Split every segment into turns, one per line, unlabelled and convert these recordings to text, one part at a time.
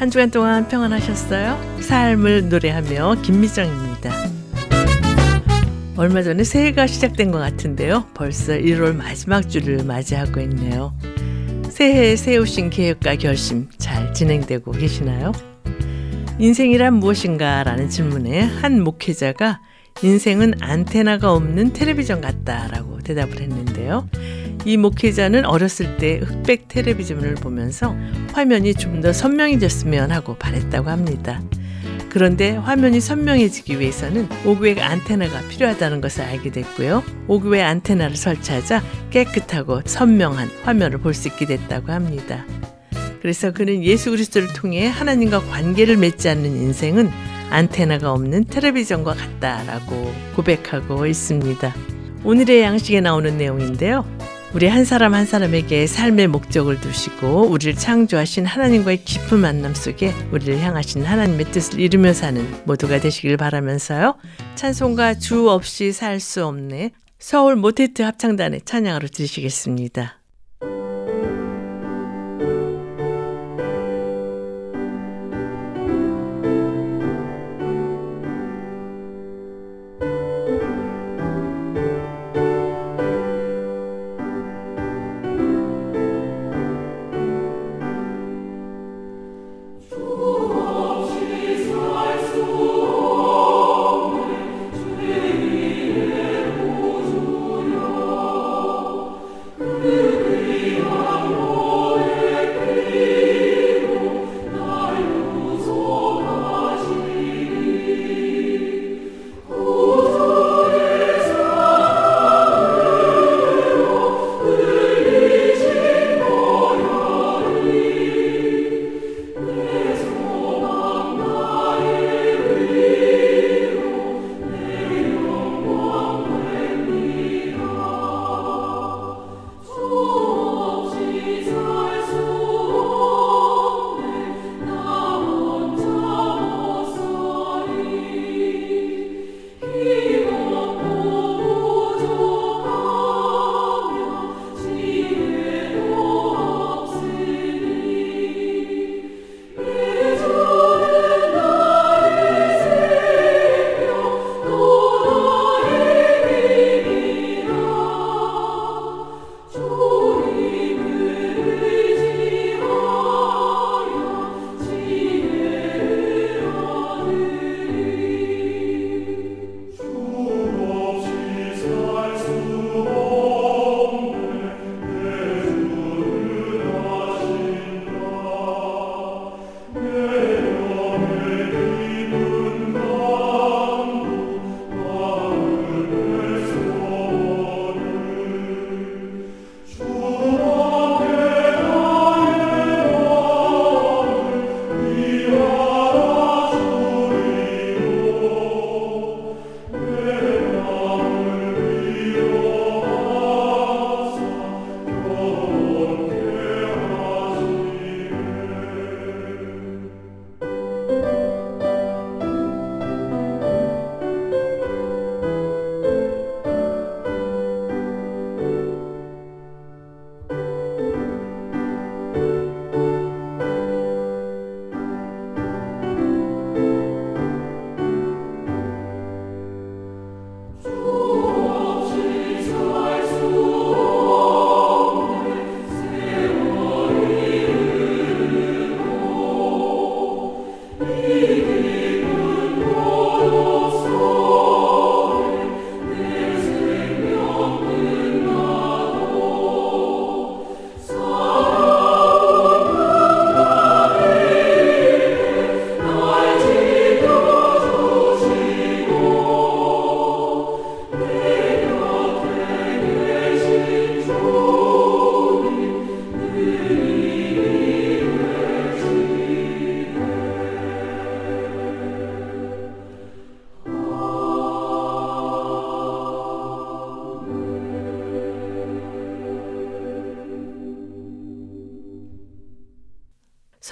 한 주간 동안 평안하셨어요? 삶을 노래하며 김미정입니다. 얼마 전에 새해가 시작된 것 같은데요. 벌써 1월 마지막 주를 맞이하고 있네요. 새해에 세우신 계획과 결심 잘 진행되고 계시나요? 인생이란 무엇인가? 라는 질문에 한 목회자가 인생은 안테나가 없는 텔레비전 같다라고 대답을 했는데요. 이 목회자는 어렸을 때 흑백 텔레비전을 보면서 화면이 좀 더 선명해졌으면 하고 바랬다고 합니다. 그런데 화면이 선명해지기 위해서는 5구의 안테나가 필요하다는 것을 알게 됐고요. 5구의 안테나를 설치하자 깨끗하고 선명한 화면을 볼 수 있게 됐다고 합니다. 그래서 그는 예수 그리스도를 통해 하나님과 관계를 맺지 않는 인생은 안테나가 없는 텔레비전과 같다라고 고백하고 있습니다. 오늘의 양식에 나오는 내용인데요. 우리 한 사람 한 사람에게 삶의 목적을 두시고 우리를 창조하신 하나님과의 깊은 만남 속에 우리를 향하신 하나님의 뜻을 이루며 사는 모두가 되시길 바라면서요. 찬송가 주 없이 살 수 없네 서울 모테트 합창단의 찬양으로 들으시겠습니다.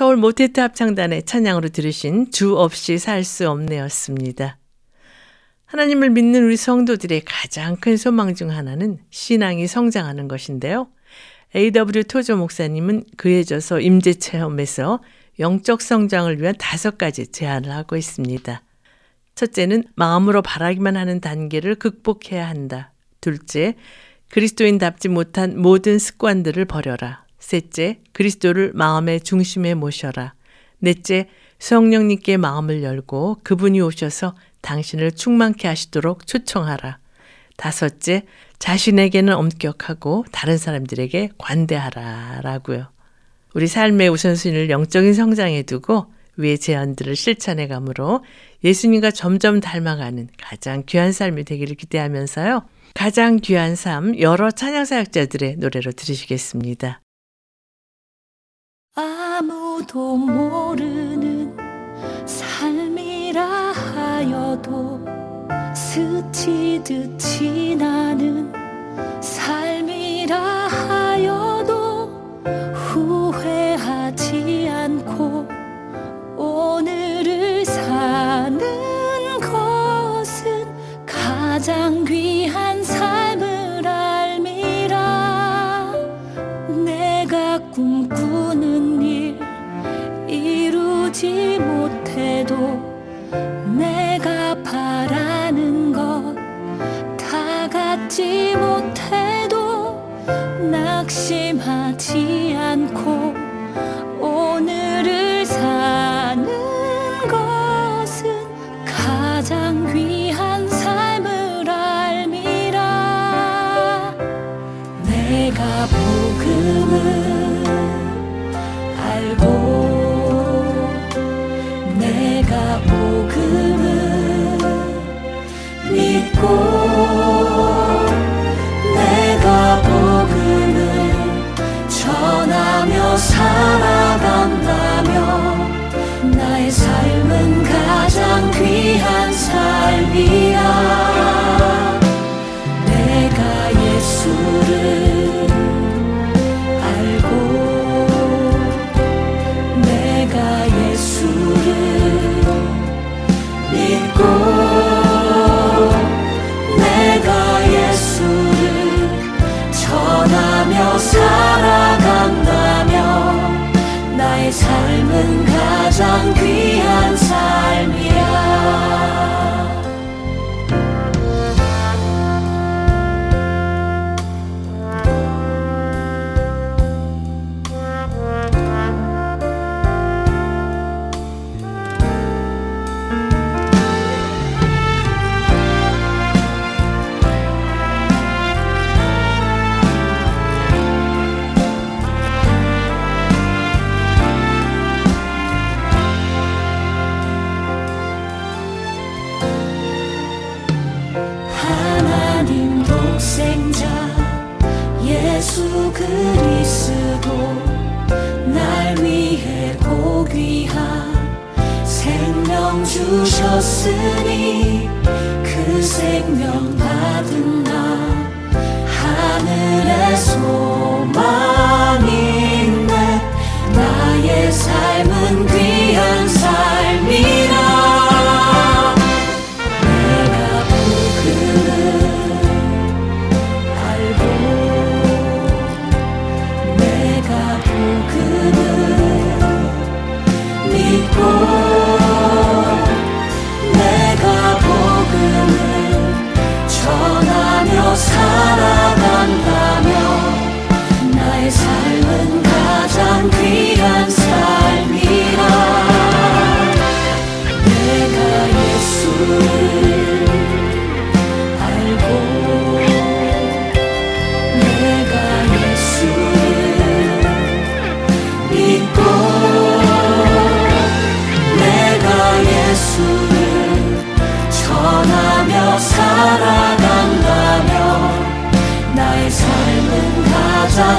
서울 모테트 합창단의 찬양으로 들으신 주 없이 살 수 없네였습니다. 하나님을 믿는 우리 성도들의 가장 큰 소망 중 하나는 신앙이 성장하는 것인데요. A.W. 토조 목사님은 그해져서 임재 체험에서 영적 성장을 위한 다섯 가지 제안을 하고 있습니다. 첫째는 마음으로 바라기만 하는 단계를 극복해야 한다. 둘째, 그리스도인답지 못한 모든 습관들을 버려라. 셋째, 그리스도를 마음의 중심에 모셔라. 넷째, 성령님께 마음을 열고 그분이 오셔서 당신을 충만케 하시도록 초청하라. 다섯째, 자신에게는 엄격하고 다른 사람들에게 관대하라. 라고요. 우리 삶의 우선순위를 영적인 성장에 두고 위의 제안들을 실천해 감으로 예수님과 점점 닮아가는 가장 귀한 삶이 되기를 기대하면서요. 가장 귀한 삶 여러 찬양사역자들의 노래로 들으시겠습니다.
아무도 모르는 삶이라 하여도 스치듯 지나는 삶이라 하여도 후회하지 않고 오늘을 사는 것은 가장 귀한 다 갖지 못해도 낙심하지 않고 오늘을 사는 것은 가장 귀한 삶을 알미라. 내가 복음을 알고 내가 복음을 믿고 전하며 살아간다면 나의 삶은 가장 귀한 삶이야. 내가 예수를 가장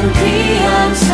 Dievs.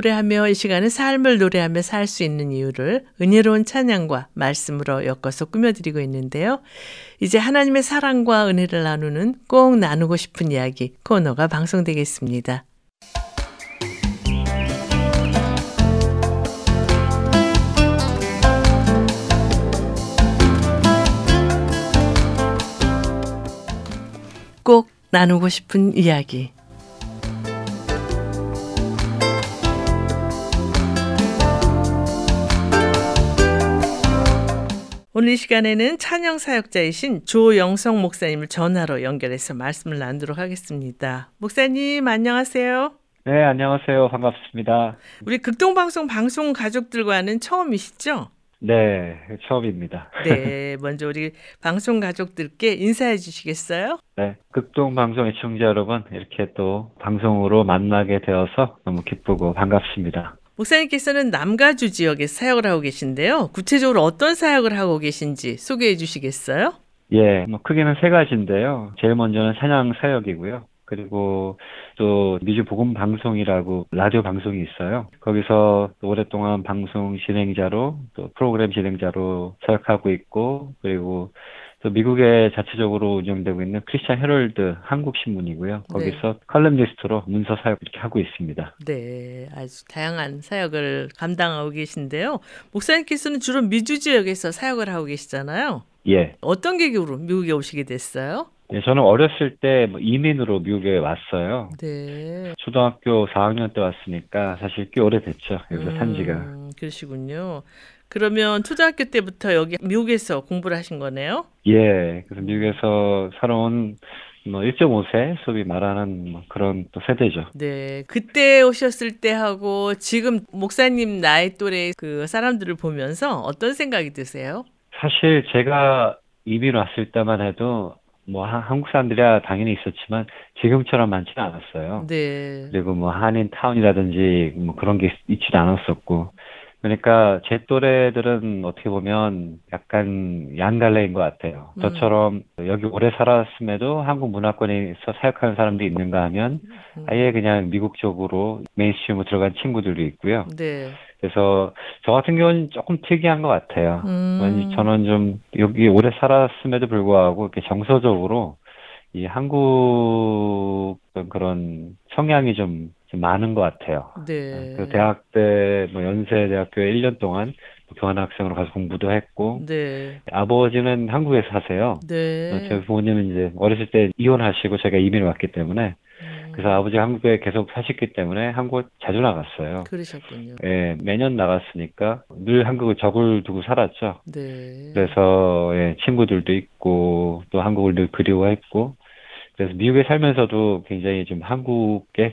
노래하며 이 시간은 삶을 노래하며 살 수 있는 이유를 은혜로운 찬양과 말씀으로 엮어서 꾸며드리고 있는데요. 이제 하나님의 사랑과 은혜를 나누는 꼭 나누고 싶은 이야기 코너가 방송되겠습니다. 꼭 나누고 싶은 이야기. 오늘 이 시간에는 찬양 사역자이신 조영성 목사님을 전화로 연결해서 말씀을 나누도록 하겠습니다. 목사님 안녕하세요.
네, 안녕하세요. 반갑습니다.
우리 극동방송 방송 가족들과는 처음이시죠?
네, 처음입니다.
네, 먼저 우리 방송 가족들께 인사해 주시겠어요?
네, 극동 방송 애청자 여러분, 이렇게 또 방송으로 만나게 되어서 너무 기쁘고 반갑습니다.
목사님께서는 남가주 지역에 사역을 하고 계신데요. 구체적으로 어떤 사역을 하고 계신지 소개해 주시겠어요?
예, 뭐 크게는 세 가지인데요. 제일 먼저는 찬양 사역이고요. 그리고 또 미주 복음 방송이라고 라디오 방송이 있어요. 거기서 오랫동안 방송 진행자로 또 프로그램 진행자로 사역하고 있고 그리고 또 미국에 자체적으로 운영되고 있는 Christian Herald 한국 신문이고요. 거기서 네. 칼럼니스트로 문서 사역 이렇게 하고 있습니다.
네, 아주 다양한 사역을 감당하고 계신데요. 목사님께서는 주로 미주 지역에서 사역을 하고 계시잖아요.
예.
어떤 계기로 미국에 오시게 됐어요?
네, 저는 어렸을 때뭐 이민으로 미국에 왔어요.
네.
초등학교 4학년 때 왔으니까 사실 꽤 오래됐죠. 여기서 음, 산 지가.
그러시군요. 그러면 초등학교 때부터 여기 미국에서 공부를 하신 거네요?
예. 그래서 미국에서 살아온 뭐 1.5세 소위 말하는 뭐 그런 또 세대죠.
네. 그때 오셨을 때 하고 지금 목사님 나이 또래 그 사람들을 보면서 어떤 생각이 드세요?
사실 제가 이민 왔을 때만 해도 뭐 한국 사람들이야 당연히 있었지만 지금처럼 많지는 않았어요.
네.
그리고 뭐 한인 타운이라든지 뭐 그런 게 있지도 않았었고 그러니까 제 또래들은 어떻게 보면 약간 양갈래인 것 같아요. 음. 저처럼 여기 오래 살았음에도 한국 문화권에서 사역하는 사람도 있는가 하면 음. 아예 그냥 미국 쪽으로 mainstream으로 들어간 친구들도 있고요.
네.
그래서 저 같은 경우는 조금 특이한 것 같아요.
음.
저는 좀 여기 오래 살았음에도 불구하고 이렇게 정서적으로 이 한국 그런 성향이 좀, 좀 많은 것 같아요.
네.
그 대학 때, 뭐 연세 대학교에 1년 동안 교환학생으로 가서 공부도 했고,
네.
아버지는 한국에 사세요.
네.
저희 부모님은 이제 어렸을 때 이혼하시고 제가 이민을 왔기 때문에, 음. 그래서 아버지 한국에 계속 사셨기 때문에 한국 자주 나갔어요.
그러셨군요.
예, 매년 나갔으니까 늘 한국을 적을 두고 살았죠.
네.
그래서 예, 친구들도 있고 또 한국을 늘 그리워했고 그래서 미국에 살면서도 굉장히 좀 한국의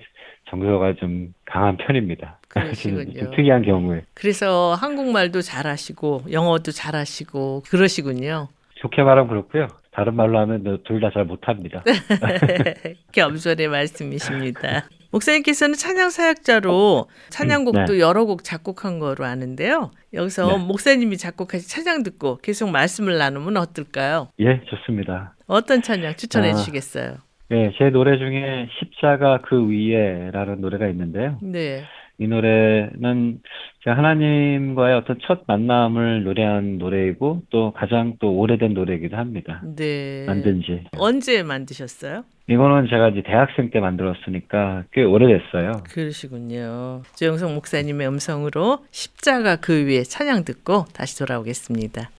정서가 좀 강한 편입니다.
그러시군요.
좀 특이한 경우에.
그래서 한국말도 잘하시고 영어도 잘하시고 그러시군요.
좋게 말하면 그렇고요. 다른 말로 하면 둘 다 잘 못합니다.
겸손의 말씀이십니다. 목사님께서는 찬양 사역자로 찬양곡도 네. 여러 곡 작곡한 거로 아는데요. 여기서 네. 목사님이 작곡하신 찬양 듣고 계속 말씀을 나누면 어떨까요?
예, 좋습니다.
어떤 찬양 추천해 아, 주시겠어요?
네, 제 노래 중에 십자가 그 위에라는 노래가 있는데요.
네.
이 노래는 제가 하나님과의 어떤 첫 만남을 노래한 노래이고 또 가장 또 오래된 노래이기도 합니다.
네.
만든 지.
언제 만드셨어요?
이거는 제가 이제 대학생 때 만들었으니까 꽤 오래됐어요.
그러시군요. 조영석 목사님의 음성으로 십자가 그 위에 찬양 듣고 다시 돌아오겠습니다.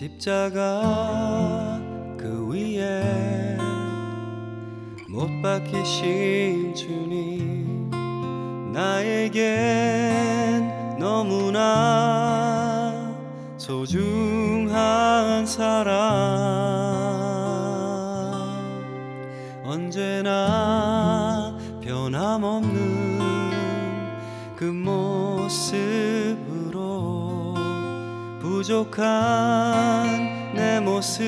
십자가 그 위에 못 박히신 주님 나에겐 너무나 소중한 사랑 부족한 내 모습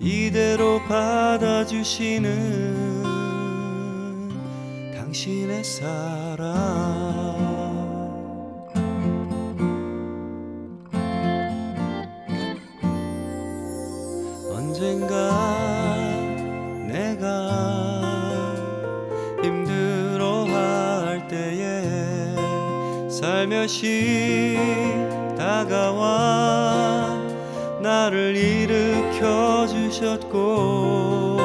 이대로 받아주시는 당신의 사랑 살며시 다가와 나를 일으켜 주셨고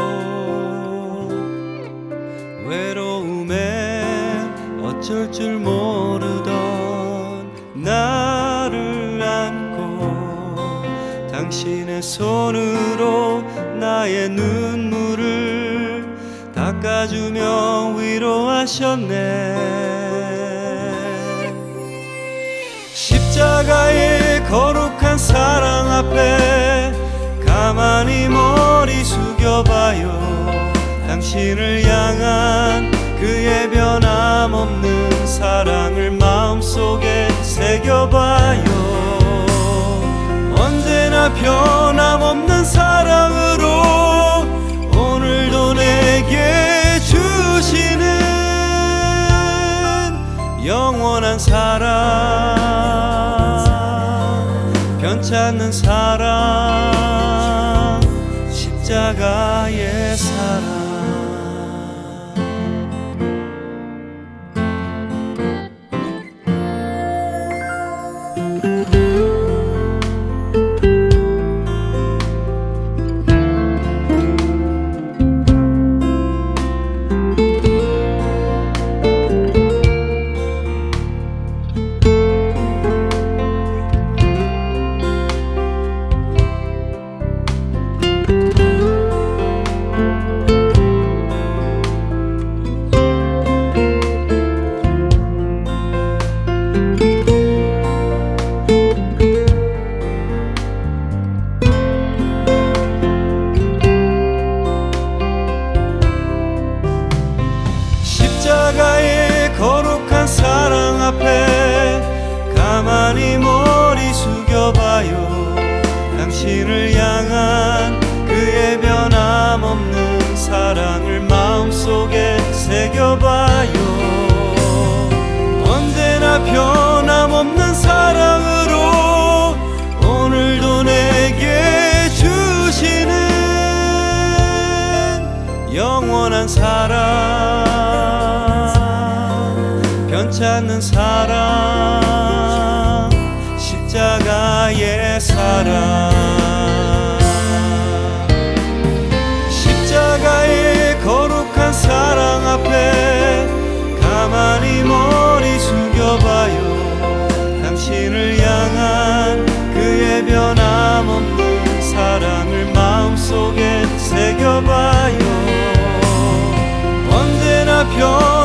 외로움에 어쩔 줄 모르던 나를 안고 당신의 손으로 나의 눈물을 닦아주며 위로하셨네 거룩한 사랑 앞에 가만히 머리 숙여봐요. 당신을 향한 그의 변함없는 사랑을 마음속에 새겨봐요. 언제나 변함없는 사랑으로 새겨봐요. 언제나 변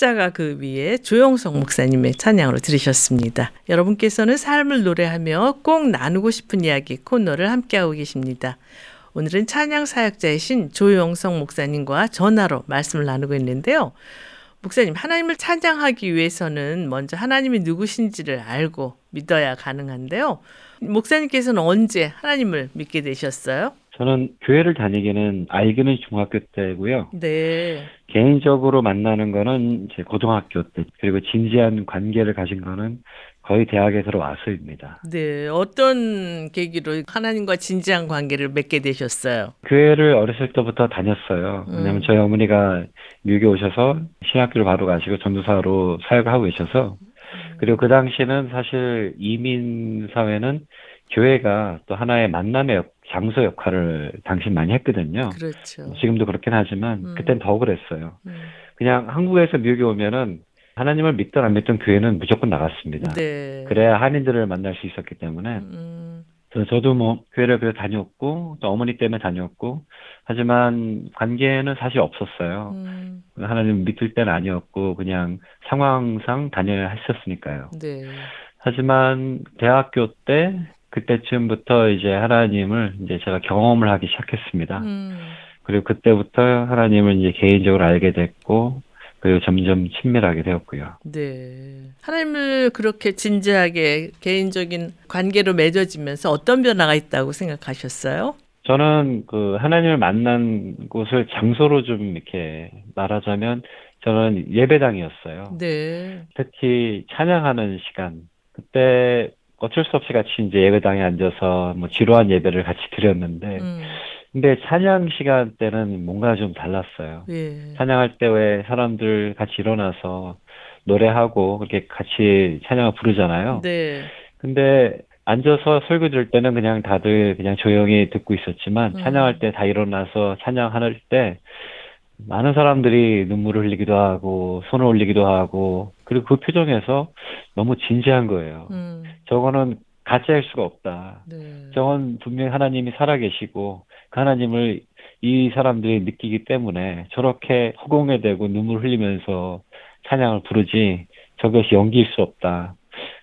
십자가 그 위에 조영석 목사님의 찬양으로 들으셨습니다. 여러분께서는 삶을 노래하며 꼭 나누고 싶은 이야기 코너를 함께하고 계십니다. 오늘은 찬양 사역자이신 조영석 목사님과 전화로 말씀을 나누고 있는데요. 목사님, 하나님을 찬양하기 위해서는 먼저 하나님이 누구신지를 알고 믿어야 가능한데요. 목사님께서는 언제 하나님을 믿게 되셨어요?
저는 교회를 다니기는 알기는 중학교 때고요.
네.
개인적으로 만나는 거는 제 고등학교 때 그리고 진지한 관계를 가진 거는 거의 대학에 들어와서입니다.
네. 어떤 계기로 하나님과 진지한 관계를 맺게 되셨어요?
교회를 어렸을 때부터 다녔어요. 왜냐하면
음.
저희 어머니가 미국에 오셔서 신학교를 바로 가시고 전도사로 사역을 하고 계셔서 그리고 그 당시는 사실 이민 사회는 교회가 또 하나의 만남의 역- 장소 역할을 당시 많이 했거든요.
그렇죠.
지금도 그렇긴 하지만
음.
그땐 더 그랬어요.
음.
그냥 한국에서 미국에 오면은 하나님을 믿든 안 믿든 교회는 무조건 나갔습니다.
네.
그래야 한인들을 만날 수 있었기 때문에
음,
그래서 저도 뭐 교회를 그래 다녔고 또 어머니 때문에 다녔고 하지만 관계는 사실 없었어요.
음,
하나님 믿을 때는 아니었고 그냥 상황상 다녀야 했었으니까요.
네.
하지만 대학교 때 그때쯤부터 이제 하나님을 이제 제가 경험을 하기 시작했습니다.
음,
그리고 그때부터 하나님을 이제 개인적으로 알게 됐고 그리고 점점 친밀하게 되었고요.
네. 하나님을 그렇게 진지하게 개인적인 관계로 맺어지면서 어떤 변화가 있다고 생각하셨어요?
저는 그 하나님을 만난 곳을 장소로 좀 이렇게 말하자면 저는 예배당이었어요.
네.
특히 찬양하는 시간 그때 어쩔 수 없이 같이 이제 예배당에 앉아서 뭐 지루한 예배를 같이 드렸는데
음,
근데 찬양 시간 때는 뭔가 좀 달랐어요.
예.
찬양할 때 왜 사람들 같이 일어나서 노래하고 그렇게 같이 찬양을 부르잖아요.
네.
근데 앉아서 설교 들을 때는 그냥 다들 그냥 조용히 듣고 있었지만
음.
찬양할 때 다 일어나서 찬양할 때 많은 사람들이 눈물을 흘리기도 하고 손을 올리기도 하고 그리고 그 표정에서 너무 진지한 거예요.
음,
저거는 가짜일 수가 없다.
네.
저건 분명히 하나님이 살아계시고 그 하나님을 이 사람들이 느끼기 때문에 저렇게 허공에 대고 눈물 흘리면서 찬양을 부르지 저것이 연기일 수 없다.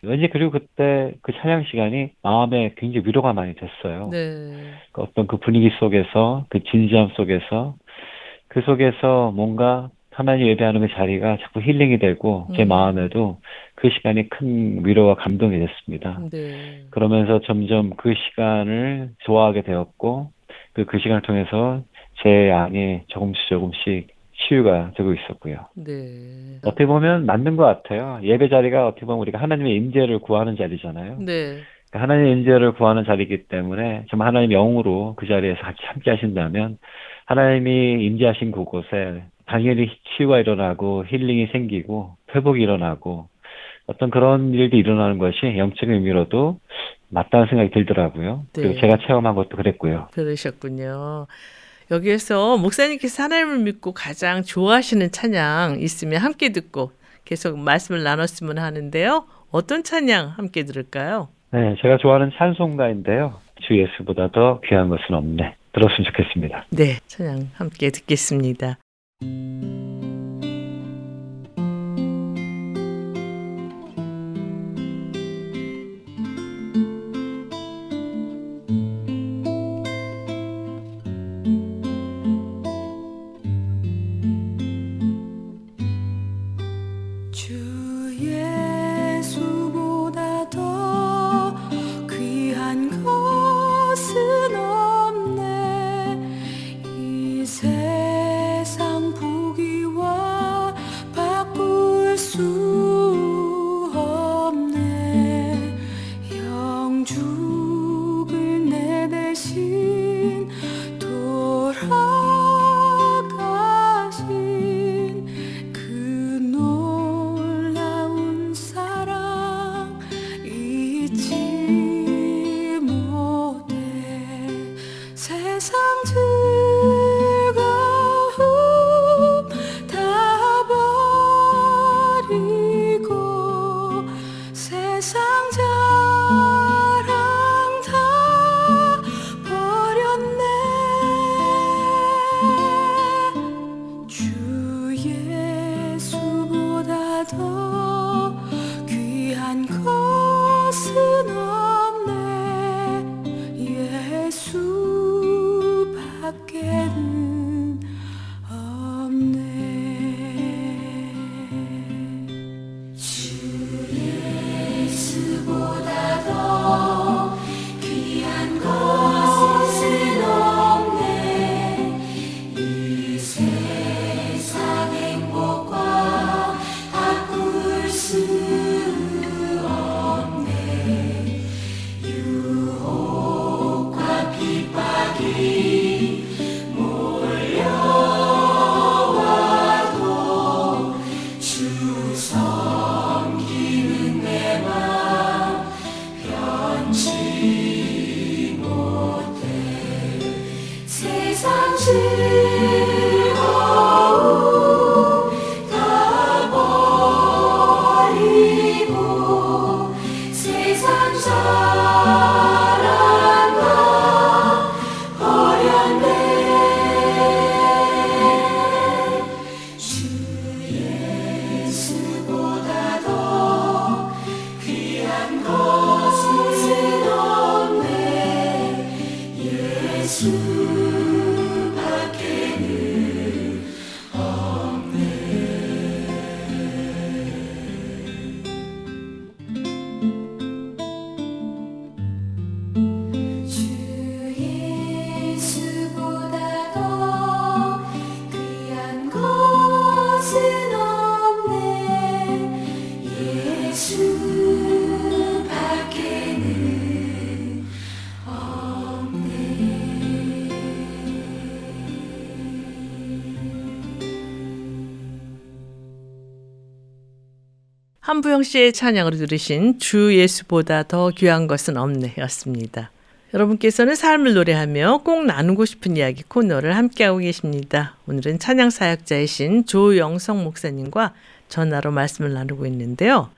왠지 그리고 그때 그 찬양 시간이 마음에 굉장히 위로가 많이 됐어요.
네.
그 어떤 그 분위기 속에서 그 진지함 속에서 그 속에서 뭔가 하나님 예배하는 그 자리가 자꾸 힐링이 되고 제
음.
마음에도 그 시간이 큰 위로와 감동이 됐습니다.
네.
그러면서 점점 그 시간을 좋아하게 되었고 그, 그 시간을 통해서 제 안에 조금씩 조금씩 치유가 되고 있었고요.
네.
어떻게 보면 맞는 것 같아요. 예배 자리가 어떻게 보면 우리가 하나님의 임재를 구하는 자리잖아요.
네.
그러니까 하나님의 임재를 구하는 자리이기 때문에 정말 하나님 영으로 그 자리에서 같이 함께 하신다면 하나님이 임재하신 그곳에 당연히 치유가 일어나고 힐링이 생기고 회복이 일어나고 어떤 그런 일도 일어나는 것이 영적인 의미로도 맞다는 생각이 들더라고요. 그리고
네.
제가 체험한 것도 그랬고요.
그러셨군요. 여기에서 목사님께서 하나님을 믿고 가장 좋아하시는 찬양 있으면 함께 듣고 계속 말씀을 나눴으면 하는데요. 어떤 찬양 함께 들을까요?
네, 제가 좋아하는 찬송가인데요. 주 예수보다 더 귀한 것은 없네. 들었으면 좋겠습니다.
네, 찬양 함께 듣겠습니다.
주 한부영
씨의 찬양으로 들으신 주 예수보다 더 귀한 것은 없네였습니다. 여러분께서는 삶을 노래하며 꼭 나누고 싶은 이야기 코너를 함께하고 계십니다. 오늘은 찬양 사역자이신 조영성 목사님과 전화로 말씀을 나누고 있는데요.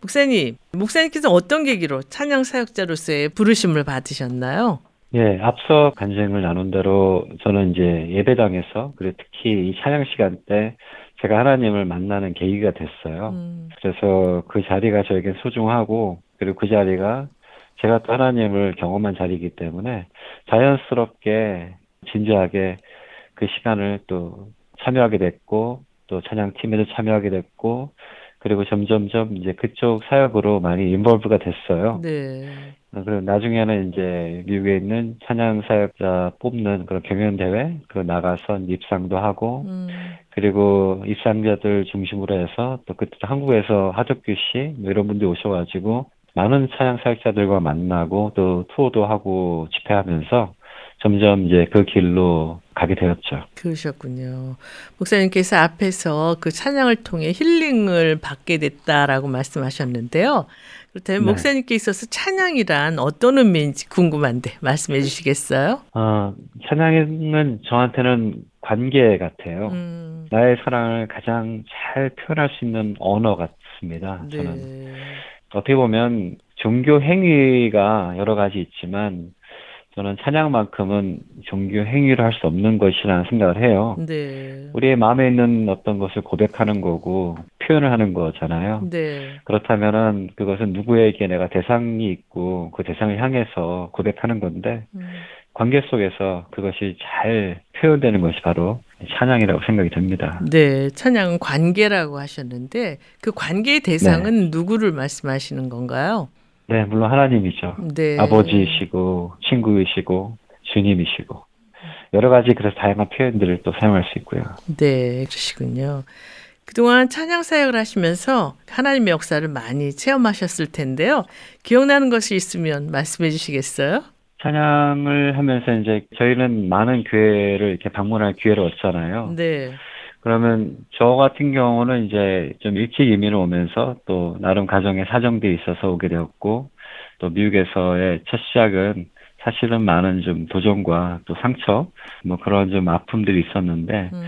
목사님, 목사님께서 어떤 계기로 찬양 사역자로서의 부르심을 받으셨나요?
예, 앞서 간증을 나눈 대로 저는 이제 예배당에서 그리고 특히 이 찬양 시간 때 제가 하나님을 만나는 계기가 됐어요. 음. 그래서 그 자리가 저에게 소중하고 그리고 그 자리가 제가 또 하나님을 경험한 자리이기 때문에 자연스럽게 진지하게 그 시간을 또 참여하게 됐고 또 찬양팀에도 참여하게 됐고 그리고 점점점 이제 그쪽 사역으로 많이 인볼브가 됐어요. 네. 그리고 나중에는 이제 미국에 있는 찬양 사역자 뽑는 그런 경연 대회 그 나가서 입상도 하고 음. 그리고 입상자들 중심으로 해서 또 그때 한국에서 하덕규 씨 뭐 이런 분들이 오셔가지고 많은 찬양 사역자들과 만나고 또 투어도 하고 집회하면서 점점 이제 그 길로 가게 되었죠.
그러셨군요. 목사님께서 앞에서 그 찬양을 통해 힐링을 받게 됐다라고 말씀하셨는데요. 그렇다면 네. 목사님께 있어서 찬양이란 어떤 의미인지 궁금한데 말씀해 주시겠어요?
어, 찬양은 저한테는 관계 같아요. 음. 나의 사랑을 가장 잘 표현할 수 있는 언어 같습니다. 네. 저는 어떻게 보면 종교 행위가 여러 가지 있지만 저는 찬양만큼은 종교 행위를 할 수 없는 것이라는 생각을 해요. 네. 우리의 마음에 있는 어떤 것을 고백하는 거고 표현을 하는 거잖아요. 네. 그렇다면은 그것은 누구에게 내가 대상이 있고 그 대상을 향해서 고백하는 건데 음. 관계 속에서 그것이 잘 표현되는 것이 바로 찬양이라고 생각이 듭니다.
네, 찬양은 관계라고 하셨는데 그 관계의 대상은 네. 누구를 말씀하시는 건가요?
네, 물론 하나님이죠. 네. 아버지이시고 친구이시고 주님이시고 여러 가지 그래서 다양한 표현들을 또 사용할 수 있고요.
네, 그러시군요. 그동안 찬양 사역을 하시면서 하나님의 역사를 많이 체험하셨을 텐데요. 기억나는 것이 있으면 말씀해 주시겠어요?
찬양을 하면서 이제 저희는 많은 교회를 이렇게 방문할 기회를 얻잖아요. 네. 그러면 저 같은 경우는 이제 좀 일찍 이민을 오면서 또 나름 가정에 사정들이 있어서 오게 되었고 또 미국에서의 첫 시작은 사실은 많은 좀 도전과 또 상처 뭐 그런 좀 아픔들이 있었는데 음.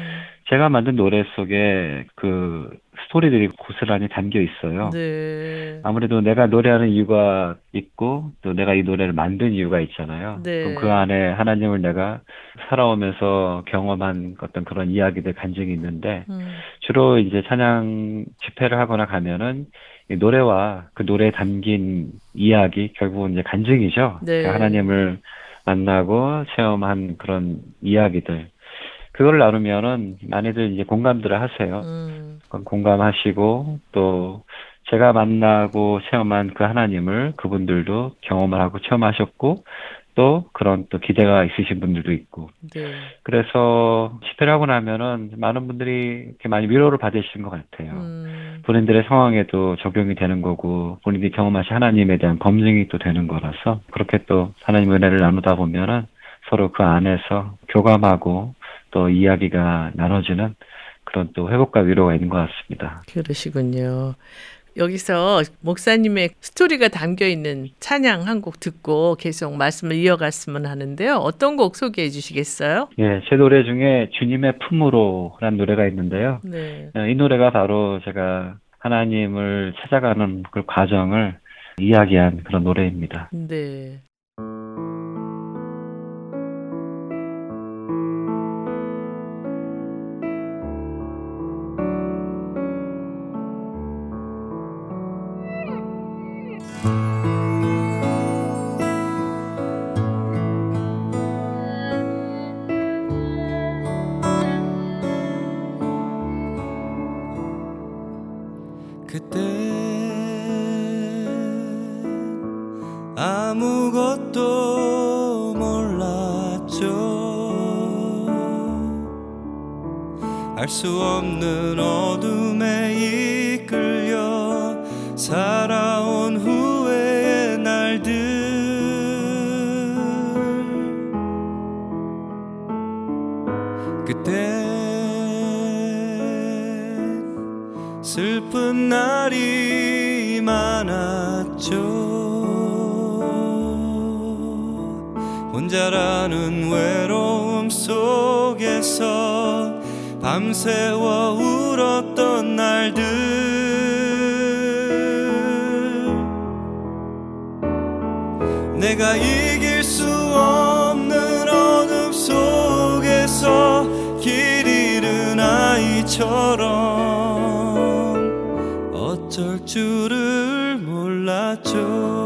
제가 만든 노래 속에 그 스토리들이 고스란히 담겨 있어요. 네. 아무래도 내가 노래하는 이유가 있고 또 내가 이 노래를 만든 이유가 있잖아요. 네. 그럼 그 안에 하나님을 내가 살아오면서 경험한 어떤 그런 이야기들 간증이 있는데 음. 주로 이제 찬양 집회를 하거나 가면은 이 노래와 그 노래에 담긴 이야기 결국은 이제 간증이죠. 네. 그러니까 하나님을 만나고 체험한 그런 이야기들 그걸 나누면은 많이들 이제 공감들을 하세요. 음. 공감하시고 또 제가 만나고 체험한 그 하나님을 그분들도 경험을 하고 체험하셨고 또 그런 또 기대가 있으신 분들도 있고. 네. 그래서 집회를 하고 나면은 많은 분들이 이렇게 많이 위로를 받으시는 것 같아요. 음. 본인들의 상황에도 적용이 되는 거고 본인들이 경험하신 하나님에 대한 검증이 또 되는 거라서 그렇게 또 하나님 은혜를 나누다 보면은 서로 그 안에서 교감하고 또 이야기가 나눠지는 그런 또 회복과 위로가 있는 것 같습니다.
그러시군요. 여기서 목사님의 스토리가 담겨 있는 찬양 한 곡 듣고 계속 말씀을 이어갔으면 하는데요. 어떤 곡 소개해 주시겠어요?
예, 제 노래 중에 주님의 품으로라는 노래가 있는데요. 네. 어, 이 노래가 바로 제가 하나님을 찾아가는 그 과정을 이야기한 그런 노래입니다. 네.
아이처럼 어쩔 줄을 몰랐죠.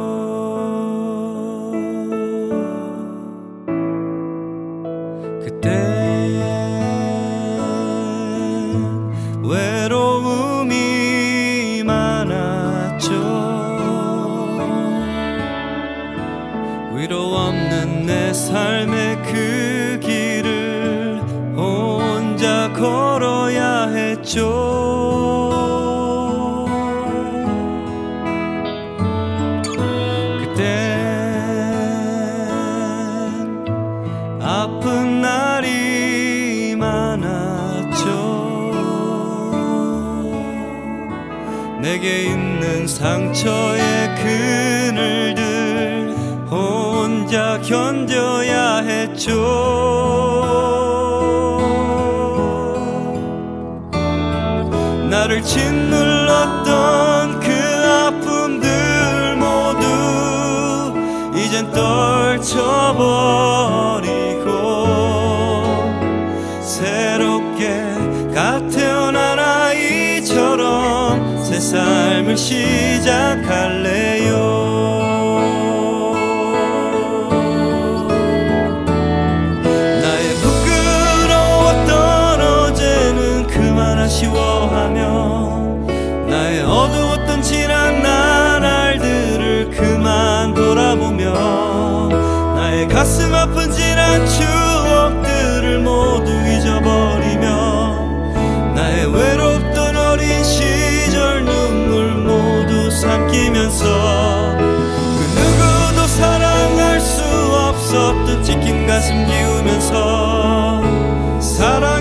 就 삼키면서 그 누구도 사랑할 수 없었던 찢긴 가슴 기우면서 사랑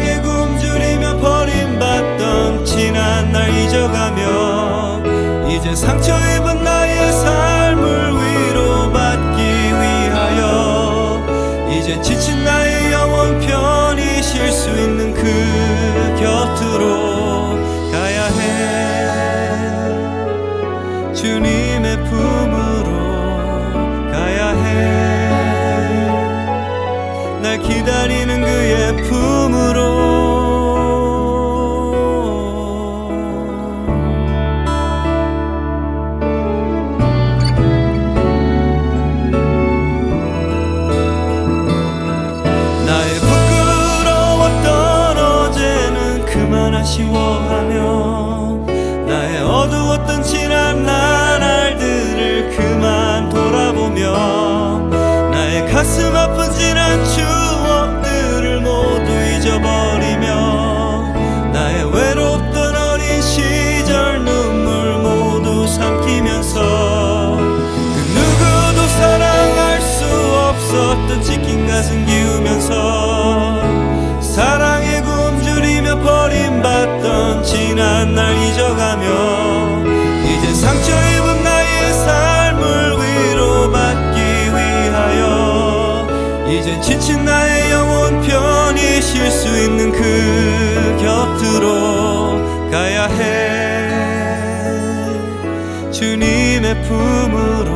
품으로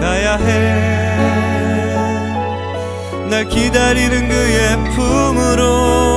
가야 해 날 기다리는 그의 품으로.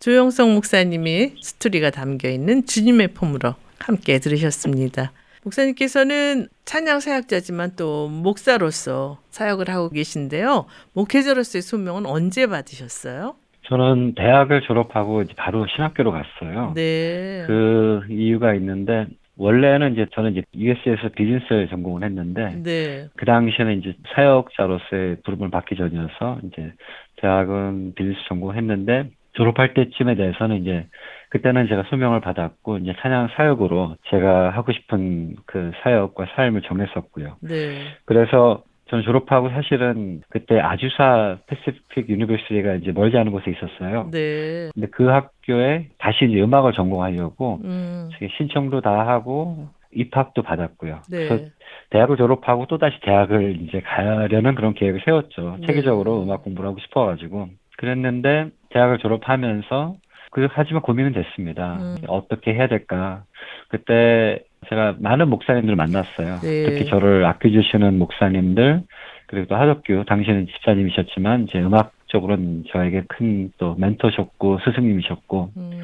조영성 목사님이 스토리가 담겨 있는 주님의 폼으로 함께 들으셨습니다. 목사님께서는 찬양 사역자지만 또 목사로서 사역을 하고 계신데요. 목회자로서의 소명은 언제 받으셨어요?
저는 대학을 졸업하고 바로 신학교로 갔어요.
네.
그 이유가 있는데 원래는 이제 저는 이제 US에서 비즈니스 전공을 했는데
네.
그 당시에는 이제 사역자로서의 부름을 받기 전이어서 이제 대학은 비즈니스 전공을 했는데 졸업할 때쯤에 대해서는 이제 그때는 제가 소명을 받았고 이제 찬양 사역으로 제가 하고 싶은 그 사역과 삶을 정했었고요.
네.
그래서 저는 졸업하고 사실은 그때 Azusa Pacific University가 이제 멀지 않은 곳에 있었어요.
네.
근데 그 학교에 다시 이제 음악을 전공하려고
음.
신청도 다 하고 입학도 받았고요. 그래서
네.
대학을 졸업하고 또 다시 대학을 이제 가려는 그런 계획을 세웠죠.
네.
체계적으로 음악 공부를 하고 싶어가지고 그랬는데 대학을 졸업하면서 그 하지만 고민은 됐습니다.
음.
어떻게 해야 될까? 그때 제가 많은 목사님들을 만났어요.
네.
특히 저를 아껴주시는 목사님들 그리고 또 하덕규 당시는 집사님이셨지만 제 음악적으로는 저에게 큰 또 멘토셨고 스승님이셨고
음.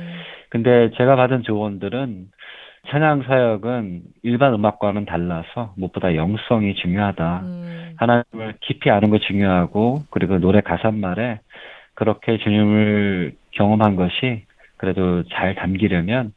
근데 제가 받은 조언들은 찬양 사역은 일반 음악과는 달라서 무엇보다 영성이 중요하다.
음.
하나님을 깊이 아는 거 중요하고 그리고 노래 가사말에 그렇게 주님을 경험한 것이 그래도 잘 담기려면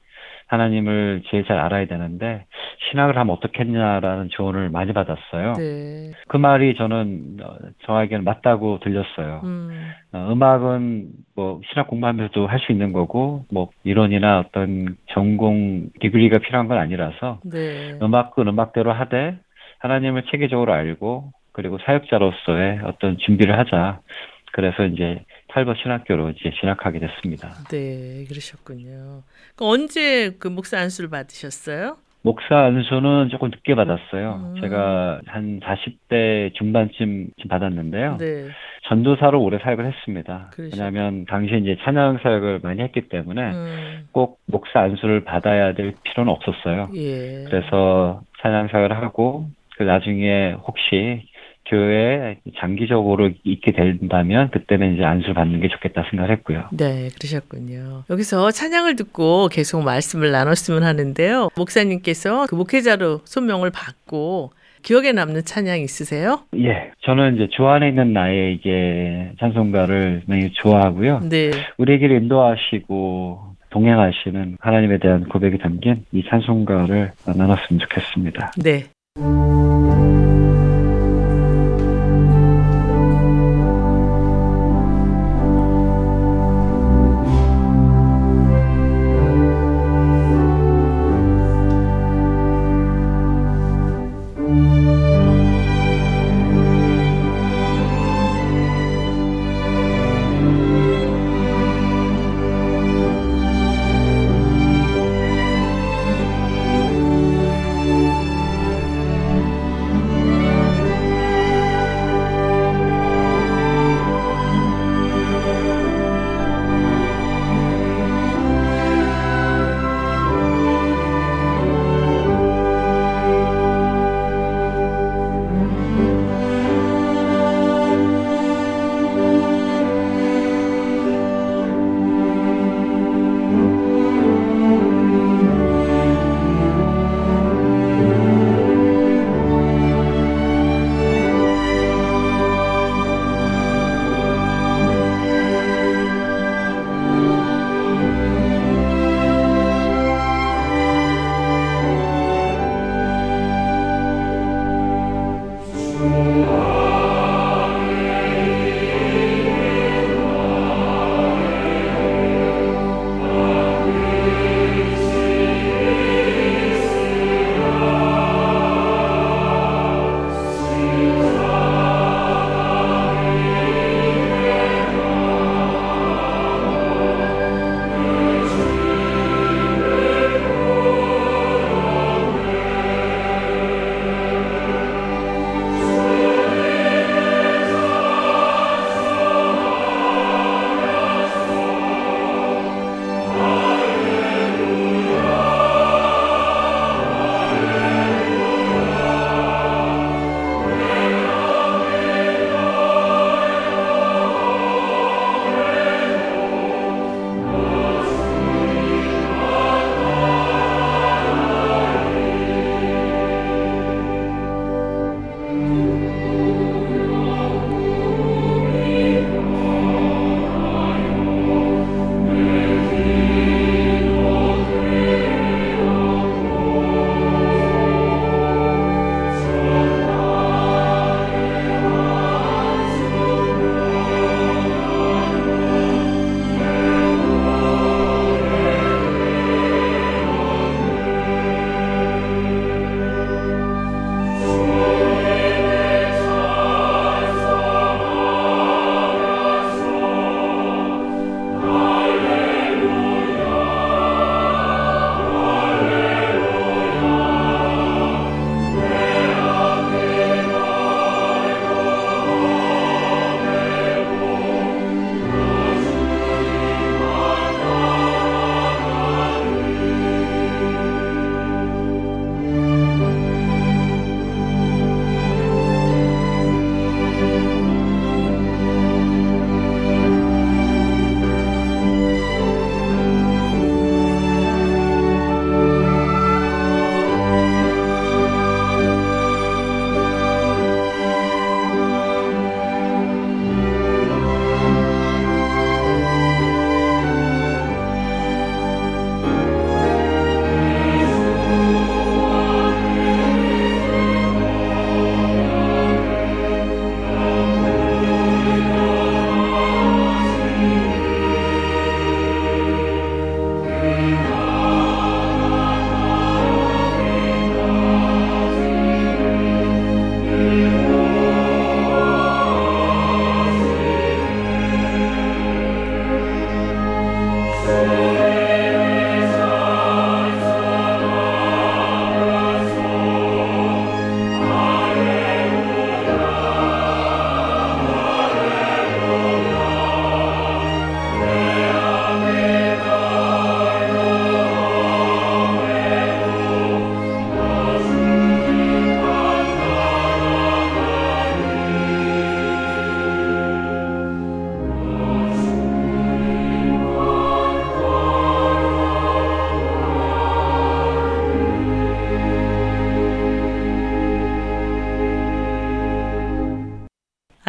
하나님을 제일 잘 알아야 되는데 신학을 하면 어떻겠냐라는 조언을 많이 받았어요.
네.
그 말이 저는 어, 저에게는 맞다고 들렸어요.
음.
어, 음악은 뭐 신학 공부하면서도 할 수 있는 거고 뭐 이론이나 어떤 전공 디그리가 필요한 건 아니라서
네.
음악은 음악대로 하되 하나님을 체계적으로 알고 그리고 사역자로서의 어떤 준비를 하자. 그래서 이제 탈버 신학교로 이제 진학하게 됐습니다.
네, 그러셨군요. 그 언제 그 목사 안수를 받으셨어요?
목사 안수는 조금 늦게 받았어요.
음.
제가 한 40대 중반쯤 받았는데요.
네.
전도사로 오래 사역을 했습니다.
그러셨-
왜냐하면 당시에 이제 찬양 사역을 많이 했기 때문에
음.
꼭 목사 안수를 받아야 될 필요는 없었어요.
예.
그래서 찬양 사역을 하고 그 나중에 혹시 교회에 장기적으로 있게 된다면 그때는 이제 안수를 받는 게 좋겠다 생각했고요.
네, 그러셨군요. 여기서 찬양을 듣고 계속 말씀을 나눴으면 하는데요. 목사님께서 그 목회자로 소명을 받고 기억에 남는 찬양 있으세요?
예, 저는 이제 주 안에 있는 나의 이제 찬송가를 많이 좋아하고요.
네.
우리에게 인도하시고 동행하시는 하나님에 대한 고백이 담긴 이 찬송가를 나눴으면 좋겠습니다.
네.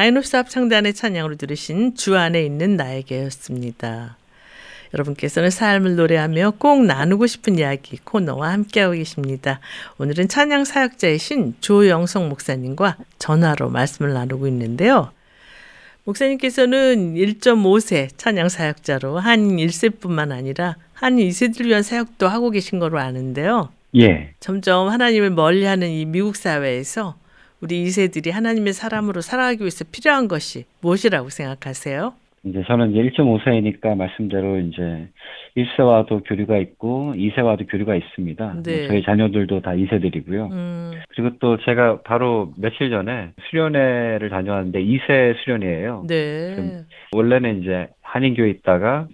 아이노스 합창단의 찬양으로 들으신 주 안에 있는 나에게였습니다. 여러분께서는 삶을 노래하며 꼭 나누고 싶은 이야기 코너와 함께하고 계십니다. 오늘은 찬양 사역자이신 조영성 목사님과 전화로 말씀을 나누고 있는데요. 목사님께서는 1.5세 찬양 사역자로 한 1세뿐만 아니라 한 2세들 위한 사역도 하고 계신 거로 아는데요.
예.
점점 하나님을 멀리하는 이 미국 사회에서 우리 2세들이 하나님의 사람으로 살아가기 위해서 필요한 것이 무엇이라고 생각하세요?
이제 저는 이제 1.5세니까 말씀대로 이제 1세와도 교류가 있고 2세와도 교류가 있습니다.
네.
뭐 저희 자녀들도 다 2세들이고요.
음,
그리고 또 제가 바로 며칠 전에 수련회를 다녀왔는데 2세 수련회예요.
네.
원래는 이제 한인교회 있다가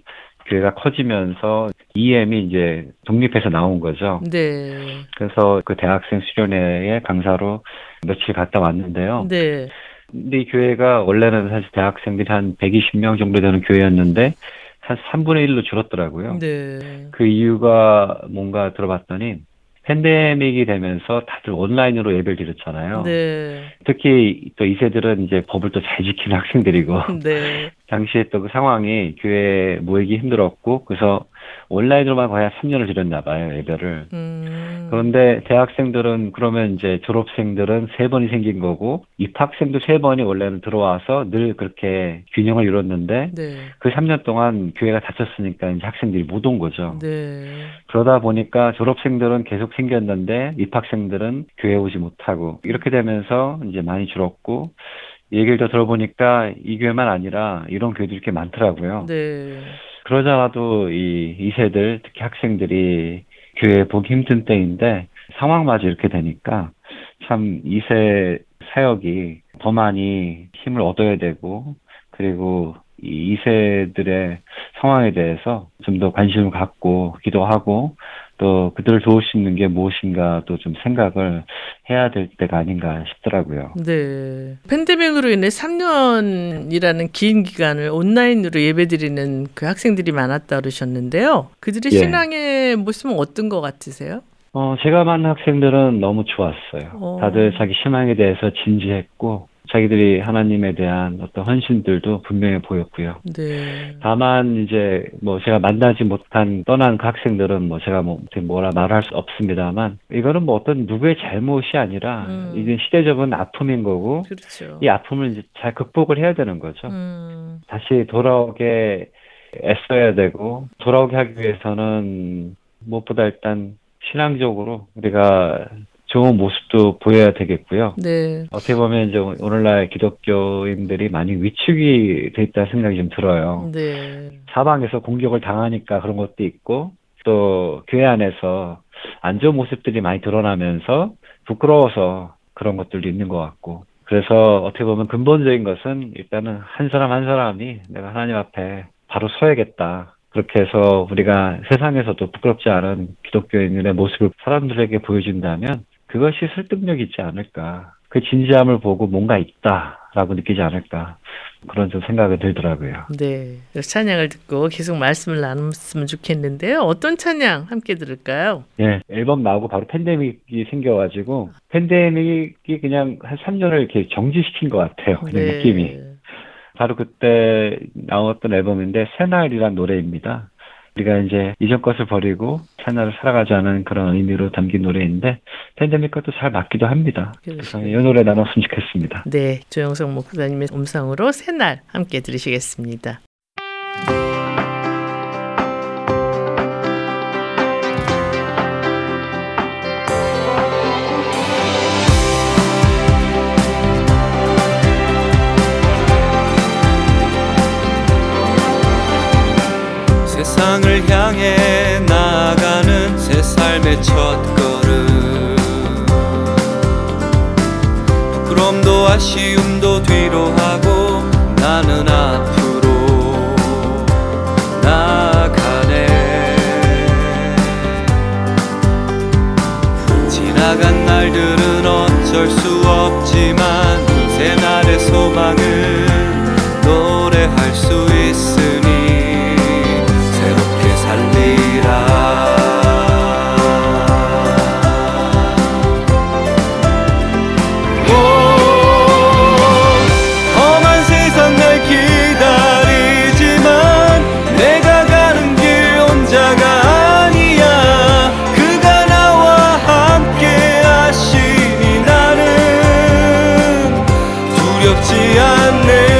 교회가 커지면서 EM이 이제 독립해서 나온 거죠.
네.
그래서 그 대학생 수련회에 강사로 며칠 갔다 왔는데요.
네.
근데 이 교회가 원래는 사실 대학생들이 한 120명 정도 되는 교회였는데 한 3분의 1로 줄었더라고요.
네.
그 이유가 뭔가 들어봤더니 팬데믹이 되면서 다들 온라인으로 예배를 드렸잖아요.
네.
특히 또 2세들은 이제 법을 또 잘 지키는 학생들이고
네.
당시에 또 그 상황이 교회 모이기 힘들었고 그래서 온라인으로만 거의 한 3년을 드렸나 봐요, 예배를.
음.
그런데 대학생들은 그러면 이제 졸업생들은 세 번이 생긴 거고 입학생도 세 번이 원래는 들어와서 늘 그렇게 균형을 이뤘는데
네.
그 3년 동안 교회가 닫혔으니까 이제 학생들이 못 온 거죠.
네.
그러다 보니까 졸업생들은 계속 생겼는데 입학생들은 교회 오지 못하고 이렇게 되면서 이제 많이 줄었고 얘기를 더 들어보니까 이 교회만 아니라 이런 교회들이 이렇게 많더라고요.
네.
그러자라도 이 2세들 특히 학생들이 교회 보기 힘든 때인데 상황마저 이렇게 되니까 참 2세 사역이 더 많이 힘을 얻어야 되고 그리고 이 2세들의 상황에 대해서 좀 더 관심을 갖고 기도하고 또 그들을 도울 수 있는 게 무엇인가 또 좀 생각을 해야 될 때가 아닌가 싶더라고요.
네. 팬데믹으로 인해 3년이라는 긴 기간을 온라인으로 예배드리는 그 학생들이 많았다 그러셨는데요. 그들의
예.
신앙의 모습은 어떤 것 같으세요?
어, 제가 만난 학생들은 너무 좋았어요.
어.
다들 자기 신앙에 대해서 진지했고, 자기들이 하나님에 대한 어떤 헌신들도 분명해 보였고요.
네.
다만 이제 뭐 제가 만나지 못한 떠난 그 학생들은 뭐 제가 뭐 뭐라 말할 수 없습니다만 이거는 뭐 어떤 누구의 잘못이 아니라
음.
이게 시대적인 아픔인 거고
그렇죠.
이 아픔을 이제 잘 극복을 해야 되는 거죠.
음.
다시 돌아오게 애써야 되고 돌아오게 하기 위해서는 무엇보다 일단 신앙적으로 우리가 좋은 모습도 보여야 되겠고요.
네.
어떻게 보면 이제 오늘날 기독교인들이 많이 위축이 돼 있다는 생각이 좀 들어요.
네.
사방에서 공격을 당하니까 그런 것도 있고 또 교회 안에서 안 좋은 모습들이 많이 드러나면서 부끄러워서 그런 것들도 있는 것 같고 그래서 어떻게 보면 근본적인 것은 일단은 한 사람 한 사람이 내가 하나님 앞에 바로 서야겠다. 그렇게 해서 우리가 세상에서도 부끄럽지 않은 기독교인들의 모습을 사람들에게 보여준다면 그것이 설득력이 있지 않을까. 그 진지함을 보고 뭔가 있다라고 느끼지 않을까. 그런 좀 생각이 들더라고요.
네. 찬양을 듣고 계속 말씀을 나눴으면 좋겠는데요. 어떤 찬양 함께 들을까요?
예, 앨범 나오고 바로 팬데믹이 생겨가지고 팬데믹이 그냥 한 3년을 이렇게 정지시킨 것 같아요. 그냥 느낌이. 바로 그때 나왔던 앨범인데 새날이란 노래입니다. 우리가 이제 이전 것을 버리고 새날을 살아가자는 그런 의미로 담긴 노래인데 팬데믹과 또 잘 맞기도 합니다. 그래서 이 노래 나눴으면 좋겠습니다.
네. 조영석 목사님의 음성으로 새날 함께 들으시겠습니다.
삶의 첫 걸음. 부끄럼도 아쉬움도 뒤로 하고 나는 앞으로 나아가네. 지나간 날들은 어쩔 수 없지만 새날의 소망을 두렵지 않네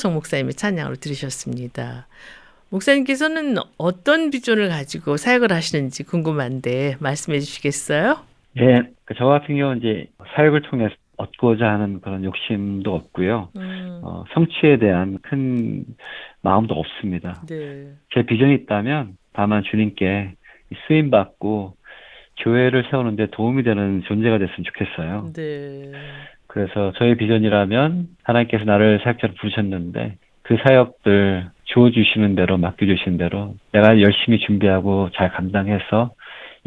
조영성 목사님의 찬양으로 들으셨습니다. 목사님께서는 어떤 비전을 가지고 사역을 하시는지 궁금한데 말씀해 주시겠어요?
예, 그저 같은 경우는 이제 사역을 통해서 얻고자 하는 그런 욕심도 없고요.
음,
어, 성취에 대한 큰 마음도 없습니다.
네.
제 비전이 있다면 다만 주님께 쓰임 받고 교회를 세우는데 도움이 되는 존재가 됐으면 좋겠어요.
네.
그래서 저의 비전이라면 하나님께서 나를 사역자로 부르셨는데 그 사역들 주어주시는 대로 맡겨주시는 대로 내가 열심히 준비하고 잘 감당해서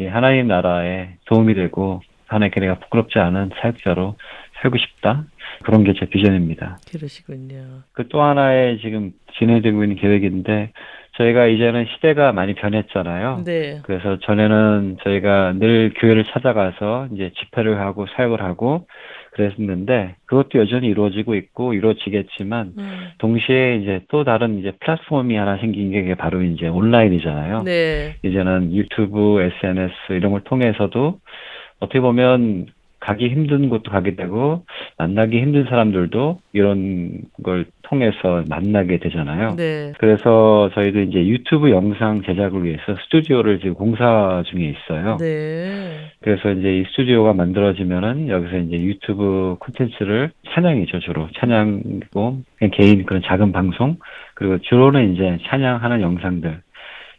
예, 하나님 나라에 도움이 되고 하나님께 내가 부끄럽지 않은 사역자로 살고 싶다. 그런 게 제 비전입니다.
그러시군요.
그 또 하나의 지금 진행되고 있는 계획인데 저희가 이제는 시대가 많이 변했잖아요.
네.
그래서 전에는 저희가 늘 교회를 찾아가서 이제 집회를 하고 사역을 하고 그랬는데 그것도 여전히 이루어지고 있고 이루어지겠지만
음,
동시에 이제 또 다른 이제 플랫폼이 하나 생긴 게 바로 이제 온라인이잖아요.
네.
이제는 유튜브, SNS 이런 걸 통해서도 어떻게 보면 가기 힘든 곳도 가게 되고 만나기 힘든 사람들도 이런 걸 통해서 만나게 되잖아요.
네.
그래서 저희도 이제 유튜브 영상 제작을 위해서 스튜디오를 지금 공사 중에 있어요.
네.
그래서 이제 이 스튜디오가 만들어지면은 여기서 이제 유튜브 콘텐츠를 찬양이죠 주로 찬양이고 개인 그런 작은 방송 그리고 주로는 이제 찬양하는 영상들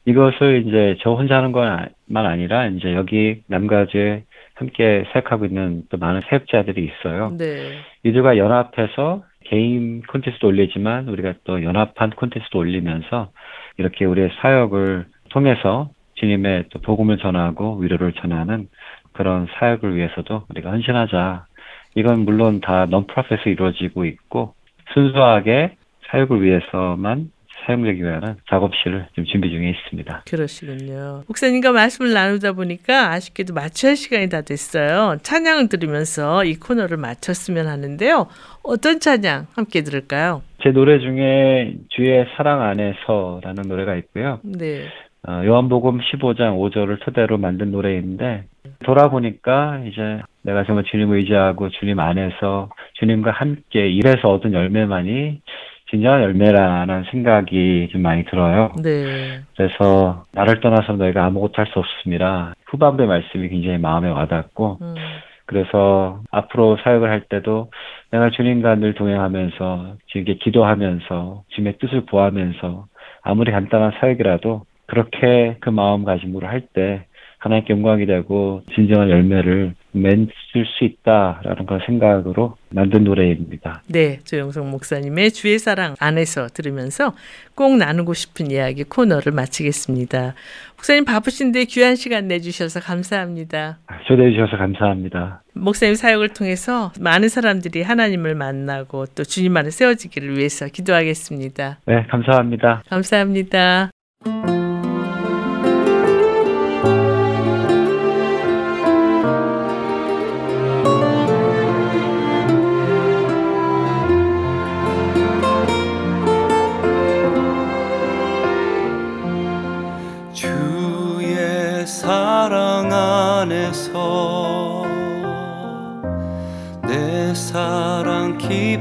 이것을 이제 저 혼자 하는 것만 아니라 이제 여기 남가주에 함께 사역하고 있는 또 많은 사역자들이 있어요.
네.
이들과 연합해서 개인 콘텐츠도 올리지만 우리가 또 연합한 콘텐츠도 올리면서 이렇게 우리의 사역을 통해서 주님의 또 복음을 전하고 위로를 전하는 그런 사역을 위해서도 우리가 헌신하자. 이건 물론 다 넌프로핏에 이루어지고 있고 순수하게 사역을 위해서만 사용되기 위한 작업실을 지금 준비 중에 있습니다.
그러시군요. 목사님과 말씀을 나누다 보니까 아쉽게도 마쳐야 할 시간이 다 됐어요. 찬양을 들으면서 이 코너를 마쳤으면 하는데요. 어떤 찬양 함께 들을까요?
제 노래 중에 주의 사랑 안에서라는 노래가 있고요.
네.
어, 요한복음 15장 5절을 토대로 만든 노래인데 돌아보니까 이제 내가 정말 주님을 의지하고 주님 안에서 주님과 함께 일해서 얻은 열매만이 진정한 열매라는 생각이 좀 많이 들어요.
네.
그래서 나를 떠나서 너희가 아무것도 할 수 없습니다. 후반부의 말씀이 굉장히 마음에 와닿고
음,
그래서 앞으로 사역을 할 때도 내가 주님과 늘 동행하면서 주님께 기도하면서 주님의 뜻을 구하면서 아무리 간단한 사역이라도 그렇게 그 마음가짐으로 할 때 하나님께 영광이 되고 진정한 열매를 맺을 수 있다라는 그런 생각으로 만든 노래입니다.
네. 조영석 목사님의 주의 사랑 안에서 들으면서 꼭 나누고 싶은 이야기 코너를 마치겠습니다. 목사님 바쁘신데 귀한 시간 내주셔서 감사합니다.
초대해 주셔서 감사합니다.
목사님 사역을 통해서 많은 사람들이 하나님을 만나고 또 주님 안에 세워지기를 위해서 기도하겠습니다.
네, 감사합니다.
감사합니다.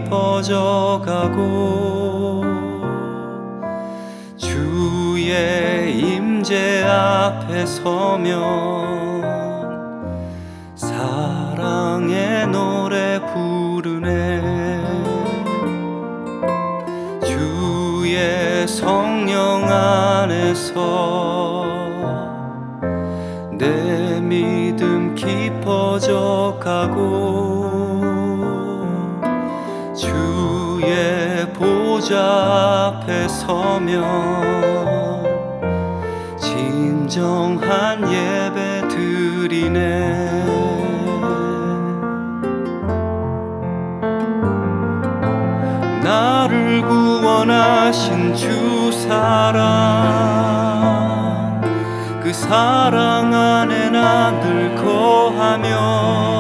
깊어져 가고 주의 임재 앞에 서면 사랑의 노래 부르네. 주의 성령 안에서 내 믿음 깊어져 가고 보좌 앞에 서면 진정한 예배 드리네. 나를 구원하신 주 사랑 그 사랑 안에 나늘 거하며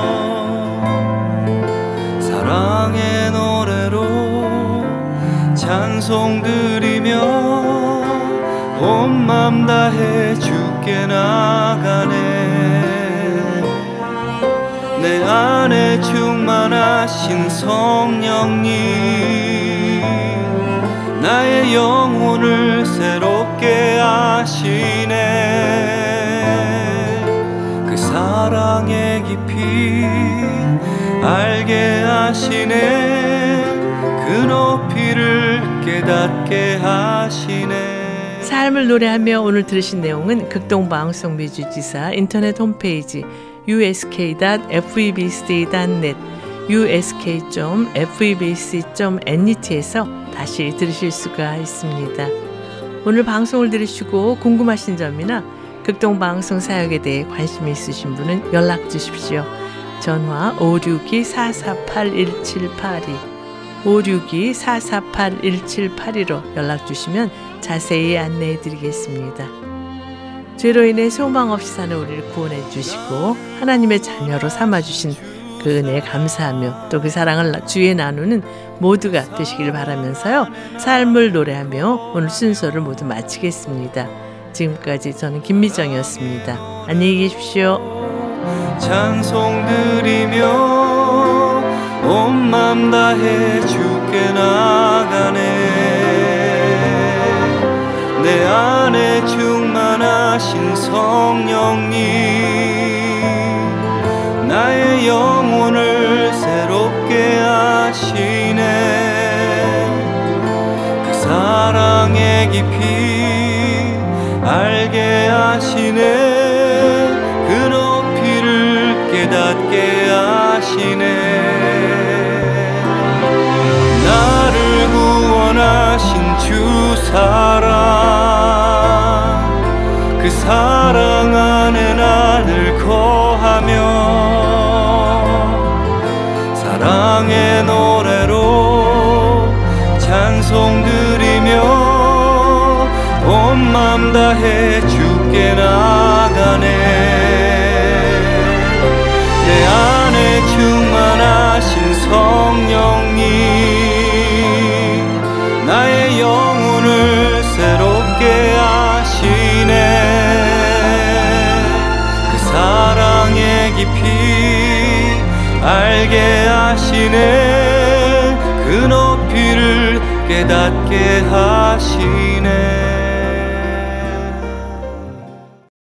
찬송 드리며 온 맘 다해 주께 나가네. 내 안에 충만하신 성령님 나의 영혼을 새롭게 하시네. 그 사랑의 깊이 알게 하시네. 그 높이를 깨닫게 하시네
삶을 노래하며 오늘 들으신 내용은 극동방송 미주지사 인터넷 홈페이지 usk.febc.net usk.febc.net에서 다시 들으실 수가 있습니다. 오늘 방송을 들으시고 궁금하신 점이나 극동 방송 사역에 대해 관심이 있으신 분은 연락 주십시오. 전화 562-448-1782 562-448-1782로 연락 주시면 자세히 안내해 드리겠습니다. 죄로 인해 소망 없이 사는 우리를 구원해 주시고 하나님의 자녀로 삼아 주신 그 은혜에 감사하며 또 그 사랑을 주위에 나누는 모두가 되시길 바라면서요. 삶을 노래하며 오늘 순서를 모두 마치겠습니다. 지금까지 저는 김미정이었습니다. 안녕히 계십시오.
찬송 드리며 온 맘 다해 주께 나가네. 내 안에 충만하신 성령님 나의 영혼을 새롭게 하시네. 그 사랑의 깊이 알게 하시네 사랑 그 사랑 안에 나를 거하며 사랑의 노래로 찬송 드리며 온맘 다해 알게 하시네. 그 높이를 깨닫게 하시네